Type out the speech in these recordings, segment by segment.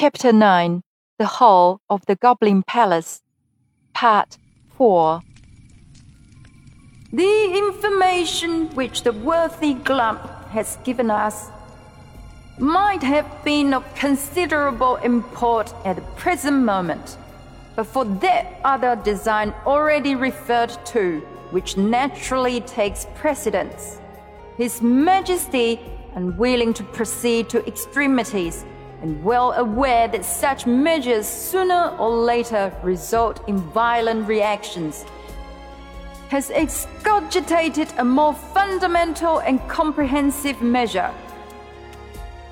Chapter 9 The Hall of the Goblin Palace, Part 4 The information which the worthy Glump has given us might have been of considerable import at the present moment, but for that other design already referred to, which naturally takes precedence, His Majesty, unwilling to proceed to extremities, and well aware that such measures sooner or later result in violent reactions, has excogitated a more fundamental and comprehensive measure,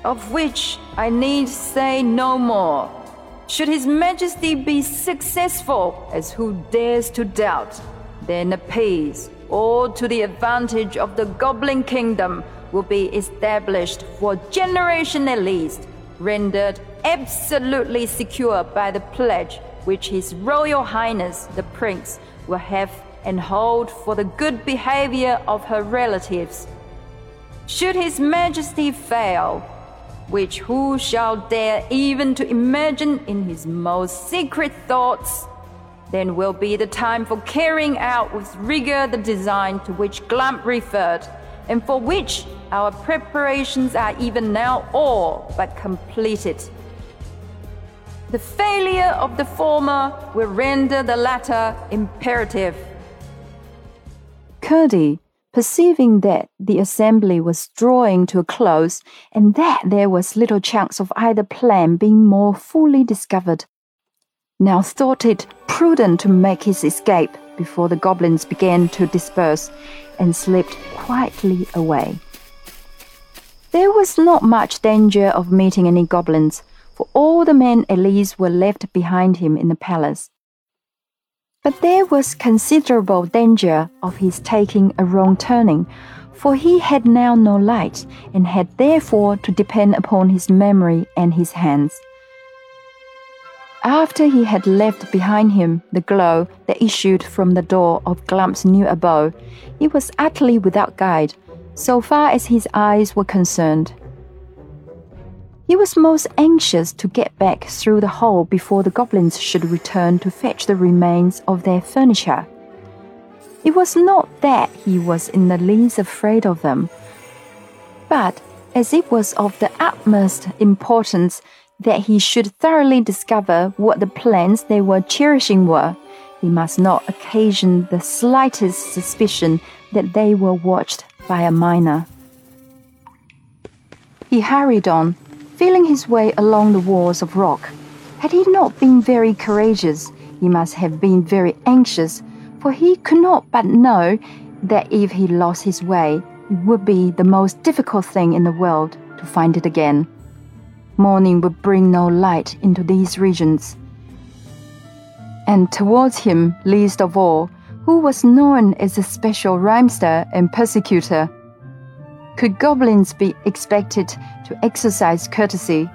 of which I need say no more. Should His Majesty be successful, as who dares to doubt, then a peace, all to the advantage of the Goblin Kingdom, will be established for generation at least rendered absolutely secure by the pledge which His Royal Highness the Prince will have and hold for the good behavior of her relatives. Should His Majesty fail, which who shall dare even to imagine in his most secret thoughts, then will be the time for carrying out with rigor the design to which Glump referred, and for which our preparations are even now all but completed. The failure of the former will render the latter imperative. Curdie, perceiving that the assembly was drawing to a close and that there was little chance of either plan being more fully discovered, now thought it prudent to make his escape before the goblins began to disperse and slipped quietly away. There was not much danger of meeting any goblins, for all the men least were left behind him in the palace. But there was considerable danger of his taking a wrong turning, for he had now no light, and had therefore to depend upon his memory and his hands. After he had left behind him the glow that issued from the door of Glump's new abode, he was utterly without guide, so far as his eyes were concerned. He was most anxious to get back through the hole before the goblins should return to fetch the remains of their furniture. It was not that he was in the least afraid of them, but as it was of the utmost importance that he should thoroughly discover what the plans they were cherishing were, he must not occasion the slightest suspicion that they were watched by a miner. He hurried on, feeling his way along the walls of rock. Had he not been very courageous, he must have been very anxious, for he could not but know that if he lost his way, it would be the most difficult thing in the world to find it again. Morning would bring no light into these regions. And towards him, least of all, who was known as a special rhymester and persecutor, could goblins be expected to exercise courtesy?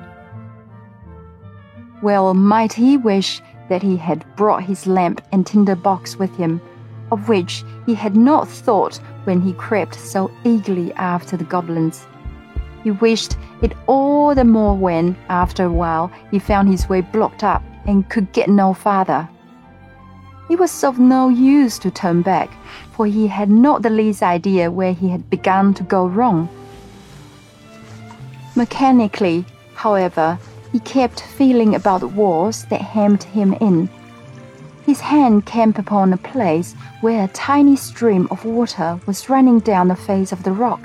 Well, might he wish that he had brought his lamp and tinder box with him, of which he had not thought when he crept so eagerly after the goblins. He wished it all the more when, after a while, he found his way blocked up and could get no farther. It was of no use to turn back, for he had not the least idea where he had begun to go wrong. Mechanically, however, he kept feeling about the walls that hemmed him in. His hand came upon a place where a tiny stream of water was running down the face of the rock.